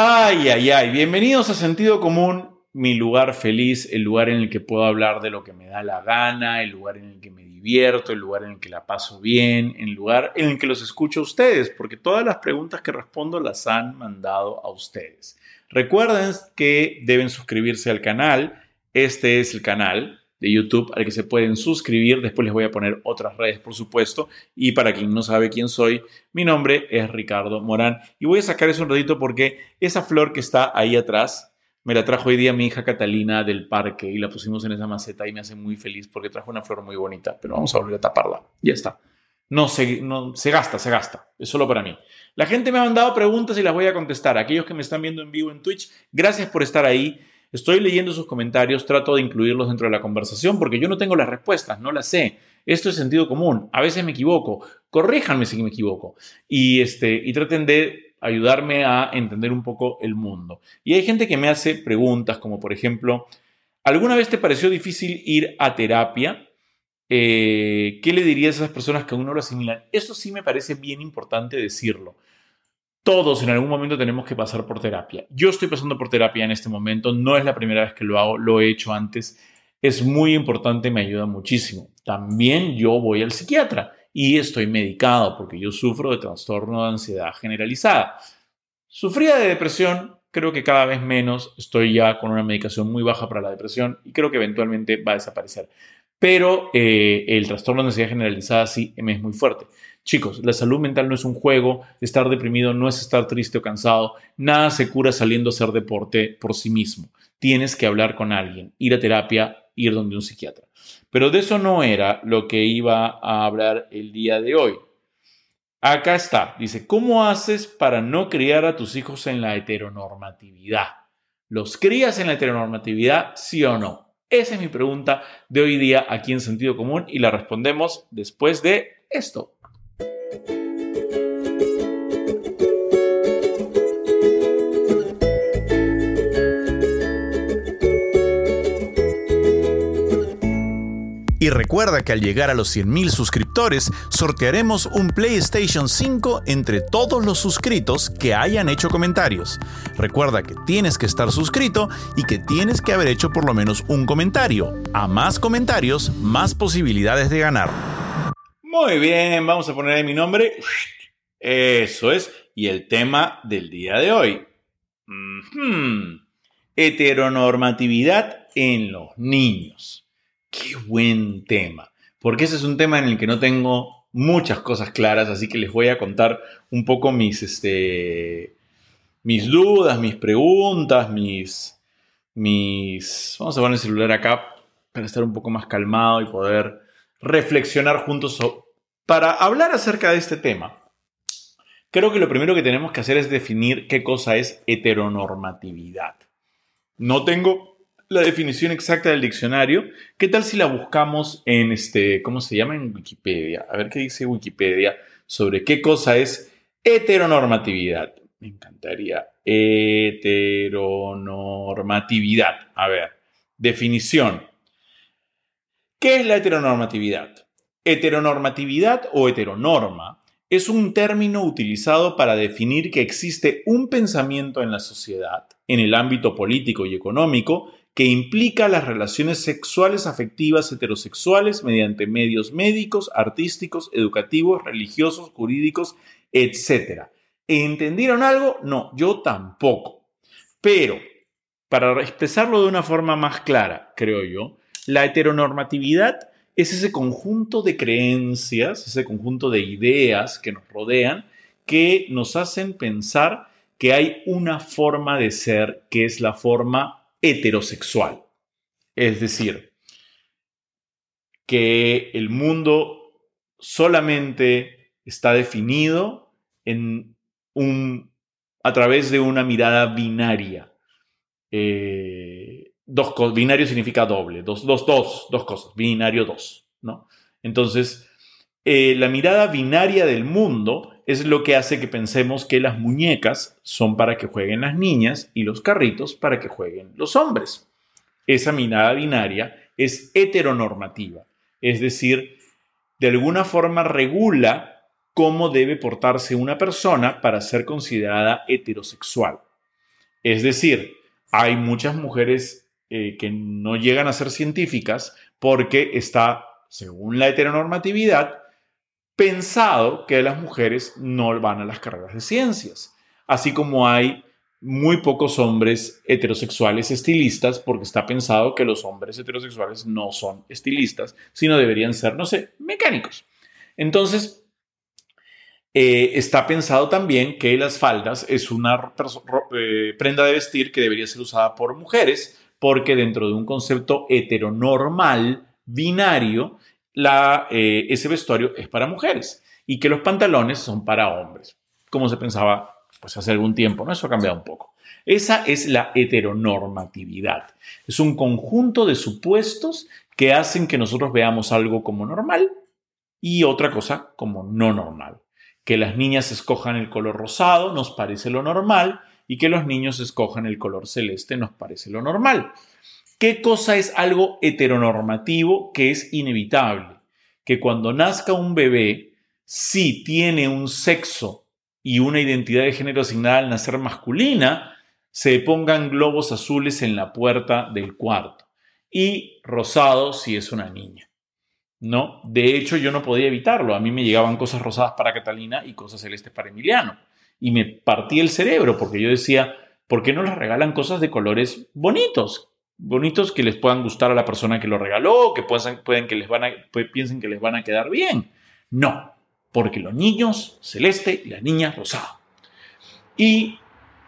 Ay, ay, ay, bienvenidos a Sentido Común, mi lugar feliz, el lugar en el que puedo hablar de lo que me da la gana, el lugar en el que me divierto, el lugar en el que la paso bien, el lugar en el que los escucho a ustedes, porque todas las preguntas que respondo las han mandado a ustedes. Recuerden que deben suscribirse al canal, este es el canal, de YouTube al que se pueden suscribir. Después les voy a poner otras redes, por supuesto. Y para quien no sabe quién soy, mi nombre es Ricardo Morán. Y voy a sacar eso un ratito porque esa flor que está ahí atrás me la trajo hoy día mi hija Catalina del parque y la pusimos en esa maceta y me hace muy feliz porque trajo una flor muy bonita. Pero vamos a volver a taparla. Ya está. No se, no, se gasta, se gasta. Es solo para mí. La gente me ha mandado preguntas y las voy a contestar. Aquellos que me están viendo en vivo en Twitch, gracias por estar ahí. Estoy leyendo sus comentarios, trato de incluirlos dentro de la conversación porque yo no tengo las respuestas, no las sé. Esto es sentido común. A veces me equivoco. Corríjanme si me equivoco. Y, este, y traten de ayudarme a entender un poco el mundo. Y hay gente que me hace preguntas como, por ejemplo, ¿alguna vez te pareció difícil ir a terapia? Eh, ¿Qué le dirías a esas personas que aún no lo asimilan? Eso sí me parece bien importante decirlo todos en algún momento tenemos que pasar por terapia. Yo estoy pasando por terapia en este momento, no es la primera vez que lo hago, lo he hecho antes. Es muy importante, me ayuda muchísimo. También yo voy al psiquiatra y estoy medicado porque yo sufro de trastorno de ansiedad generalizada. Sufría de depresión, creo que cada vez menos, estoy ya con una medicación muy baja para la depresión y creo que eventualmente va a desaparecer. Pero eh, el trastorno de ansiedad generalizada sí me es muy fuerte. Chicos, la salud mental no es un juego, estar deprimido no es estar triste o cansado, nada se cura saliendo a hacer deporte por sí mismo. Tienes que hablar con alguien, ir a terapia, ir donde un psiquiatra. Pero de eso no era lo que iba a hablar el día de hoy. Acá está, dice, ¿cómo haces para no criar a tus hijos en la heteronormatividad? ¿Los crías en la heteronormatividad, sí o no? Esa es mi pregunta de hoy día aquí en Sentido Común y la respondemos después de esto. Y recuerda que al llegar a los 100.000 suscriptores, sortearemos un PlayStation 5 entre todos los suscritos que hayan hecho comentarios. Recuerda que tienes que estar suscrito y que tienes que haber hecho por lo menos un comentario. A más comentarios, más posibilidades de ganar. Muy bien, vamos a poner ahí mi nombre. Eso es. Y el tema del día de hoy. Heteronormatividad en los niños. Qué buen tema. Porque ese es un tema en el que no tengo muchas cosas claras, así que les voy a contar un poco mis, este, mis dudas, mis preguntas, mis, mis... Vamos a poner el celular acá para estar un poco más calmado y poder reflexionar juntos para hablar acerca de este tema. Creo que lo primero que tenemos que hacer es definir qué cosa es heteronormatividad. No tengo la definición exacta del diccionario. ¿Qué tal si la buscamos en este, ¿cómo se llama? En Wikipedia. A ver qué dice Wikipedia sobre qué cosa es heteronormatividad. Me encantaría. Heteronormatividad. A ver, definición. ¿Qué es la heteronormatividad? Heteronormatividad o heteronorma es un término utilizado para definir que existe un pensamiento en la sociedad, en el ámbito político y económico, que implica las relaciones sexuales afectivas heterosexuales mediante medios médicos, artísticos, educativos, religiosos, jurídicos, etc. ¿Entendieron algo? No, yo tampoco. Pero, para expresarlo de una forma más clara, creo yo, la heteronormatividad es ese conjunto de creencias, ese conjunto de ideas que nos rodean, que nos hacen pensar que hay una forma de ser que es la forma heterosexual. Es decir, que el mundo solamente está definido en un, a través de una mirada binaria. Eh, dos, binario significa doble, dos, dos, dos, dos cosas, binario dos, ¿no? Entonces, eh, la mirada binaria del mundo es lo que hace que pensemos que las muñecas son para que jueguen las niñas y los carritos para que jueguen los hombres. Esa mirada binaria es heteronormativa, es decir, de alguna forma regula cómo debe portarse una persona para ser considerada heterosexual. Es decir, hay muchas mujeres eh, que no llegan a ser científicas porque está, según la heteronormatividad, pensado que las mujeres no van a las carreras de ciencias. Así como hay muy pocos hombres heterosexuales estilistas porque está pensado que los hombres heterosexuales no son estilistas, sino deberían ser, no sé, mecánicos. Entonces, eh, está pensado también que las faldas es una eh, prenda de vestir que debería ser usada por mujeres porque dentro de un concepto heteronormal, binario, eh, ese vestuario es para mujeres y que los pantalones son para hombres, como se pensaba pues hace algún tiempo, ¿no? Eso ha cambiado un poco. Esa es la heteronormatividad. Es un conjunto de supuestos que hacen que nosotros veamos algo como normal y otra cosa como no normal. Que las niñas escojan el color rosado nos parece lo normal y que los niños escojan el color celeste nos parece lo normal. ¿Qué cosa es algo heteronormativo que es inevitable? Que cuando nazca un bebé, si tiene un sexo y una identidad de género asignada al nacer masculina, se pongan globos azules en la puerta del cuarto y rosado si es una niña. ¿No? De hecho, yo no podía evitarlo. A mí me llegaban cosas rosadas para Catalina y cosas celestes para Emiliano. Y me partí el cerebro porque yo decía, ¿por qué no les regalan cosas de colores bonitos? Bonitos que les puedan gustar a la persona que lo regaló, que pueden, que les van a, piensen que les van a quedar bien. No, porque los niños celeste y las niñas rosado. Y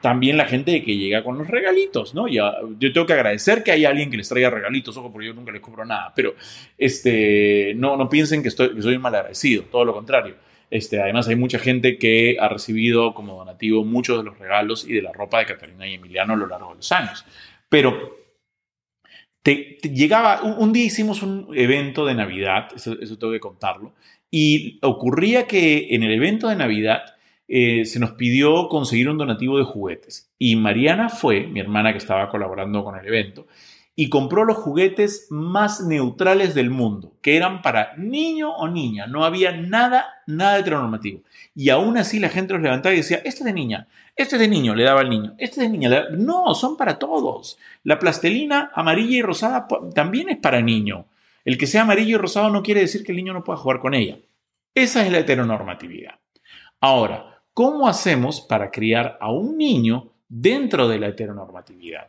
también la gente que llega con los regalitos, ¿no? Ya, yo tengo que agradecer que hay alguien que les traiga regalitos, ojo, porque yo nunca les cobro nada, pero este, no, no piensen que, estoy, que soy mal agradecido, todo lo contrario. Este, además, hay mucha gente que ha recibido como donativo muchos de los regalos y de la ropa de Catalina y Emiliano a lo largo de los años. Pero te, llegaba, un, día hicimos un evento de Navidad, eso, eso tengo que contarlo, y ocurría que en el evento de Navidad eh, se nos pidió conseguir un donativo de juguetes. Y Mariana fue, mi hermana que estaba colaborando con el evento, y compró los juguetes más neutrales del mundo, que eran para niño o niña. No había nada, nada heteronormativo. Y aún así la gente los levantaba y decía, este es de niña, este es de niño, le daba al niño, este es de niña. No, son para todos. La plastelina amarilla y rosada también es para niño. El que sea amarillo y rosado no quiere decir que el niño no pueda jugar con ella. Esa es la heteronormatividad. Ahora, ¿cómo hacemos para criar a un niño dentro de la heteronormatividad?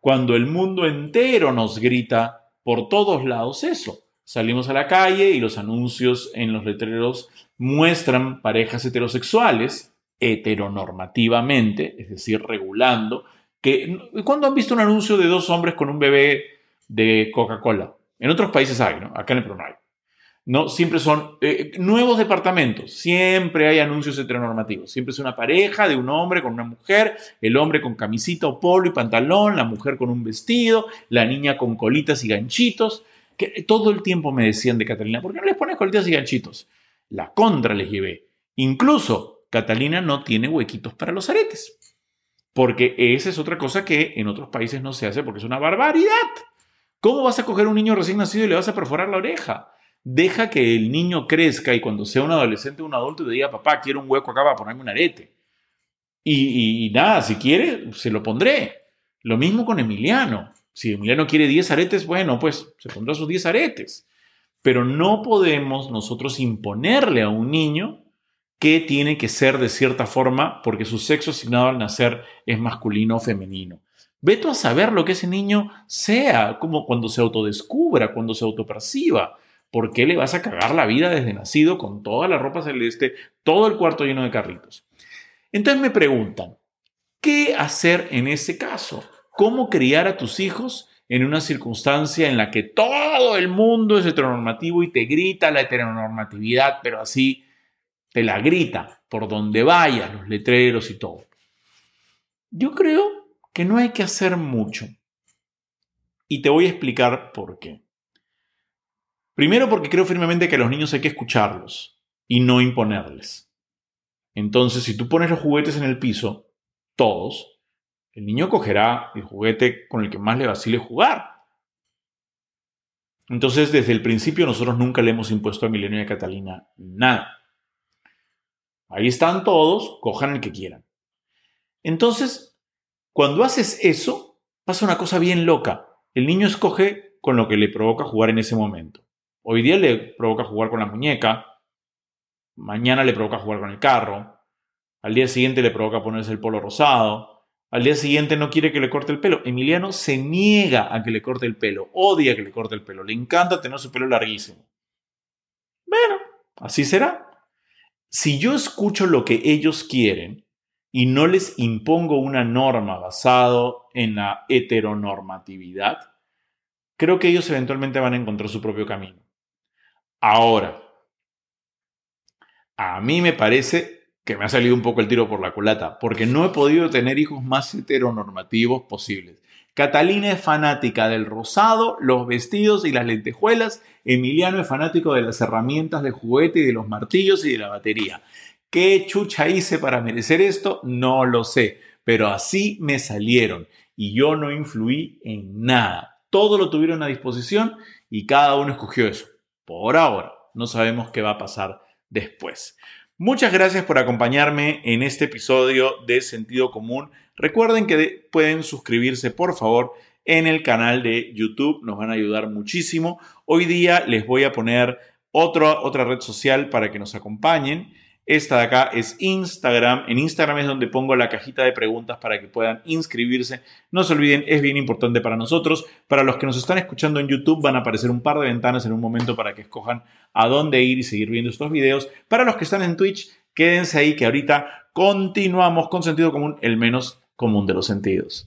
Cuando el mundo entero nos grita por todos lados eso. Salimos a la calle y los anuncios en los letreros muestran parejas heterosexuales heteronormativamente, es decir, regulando, que ¿cuándo han visto un anuncio de dos hombres con un bebé de Coca-Cola? En otros países hay, ¿no? Acá en el Perú no hay. No, siempre son eh, nuevos departamentos, siempre hay anuncios heteronormativos, siempre es una pareja de un hombre con una mujer, el hombre con camisita o polo y pantalón, la mujer con un vestido, la niña con colitas y ganchitos, que todo el tiempo me decían de Catalina, ¿por qué no les pones colitas y ganchitos? La contra les llevé. Incluso Catalina no tiene huequitos para los aretes, porque esa es otra cosa que en otros países no se hace porque es una barbaridad. ¿Cómo vas a coger un niño recién nacido y le vas a perforar la oreja? Deja que el niño crezca y cuando sea un adolescente o un adulto te diga, papá, quiero un hueco acá para ponerme un arete. Y, nada, si quiere, se lo pondré. Lo mismo con Emiliano. Si Emiliano quiere 10 aretes, bueno, pues se pondrá sus 10 aretes. Pero no podemos nosotros imponerle a un niño que tiene que ser de cierta forma porque su sexo asignado al nacer es masculino o femenino. Vete a saber lo que ese niño sea, como cuando se autodescubra, cuando se autoperciba. ¿Por qué le vas a cagar la vida desde nacido con toda la ropa celeste, todo el cuarto lleno de carritos? Entonces me preguntan, ¿qué hacer en ese caso? ¿Cómo criar a tus hijos en una circunstancia en la que todo el mundo es heteronormativo y te grita la heteronormatividad, pero así te la grita por donde vayas, los letreros y todo? Yo creo que no hay que hacer mucho. Y te voy a explicar por qué. Primero porque creo firmemente que a los niños hay que escucharlos y no imponerles. Entonces, si tú pones los juguetes en el piso, todos, el niño cogerá el juguete con el que más le vacile jugar. Entonces, desde el principio nosotros nunca le hemos impuesto a Milenio y a Catalina nada. Ahí están todos, cojan el que quieran. Entonces, Cuando haces eso, pasa una cosa bien loca. El niño escoge con lo que le provoca jugar en ese momento. Hoy día le provoca jugar con la muñeca, mañana le provoca jugar con el carro, al día siguiente le provoca ponerse el polo rosado, al día siguiente no quiere que le corte el pelo. Emiliano se niega a que le corte el pelo, odia que le corte el pelo, le encanta tener su pelo larguísimo. Bueno, así será. Si yo escucho lo que ellos quieren y no les impongo una norma basado en la heteronormatividad, creo que ellos eventualmente van a encontrar su propio camino. Ahora, a mí me parece que me ha salido un poco el tiro por la culata, porque no he podido tener hijos más heteronormativos posibles. Catalina es fanática del rosado, los vestidos y las lentejuelas. Emiliano es fanático de las herramientas de juguete y de los martillos y de la batería. ¿Qué chucha hice para merecer esto? No lo sé, pero así me salieron y yo no influí en nada. Todo lo tuvieron a disposición y cada uno escogió eso. Por ahora, no sabemos qué va a pasar después. Muchas gracias por acompañarme en este episodio de Sentido Común. Recuerden que pueden suscribirse, por favor, en el canal de YouTube. Nos van a ayudar muchísimo. Hoy día les voy a poner otra red social para que nos acompañen. Esta de acá es Instagram. En Instagram es donde pongo la cajita de preguntas para que puedan inscribirse. No se olviden, es bien importante para nosotros. Para los que nos están escuchando en YouTube van a aparecer un par de ventanas en un momento para que escojan a dónde ir y seguir viendo estos videos. Para los que están en Twitch, quédense ahí que ahorita continuamos con sentido común, el menos común de los sentidos.